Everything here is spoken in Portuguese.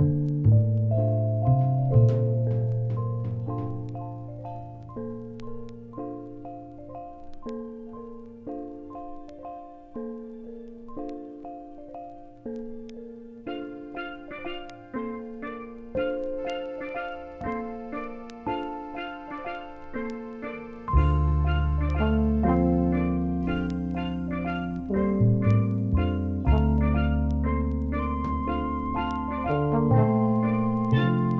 you Música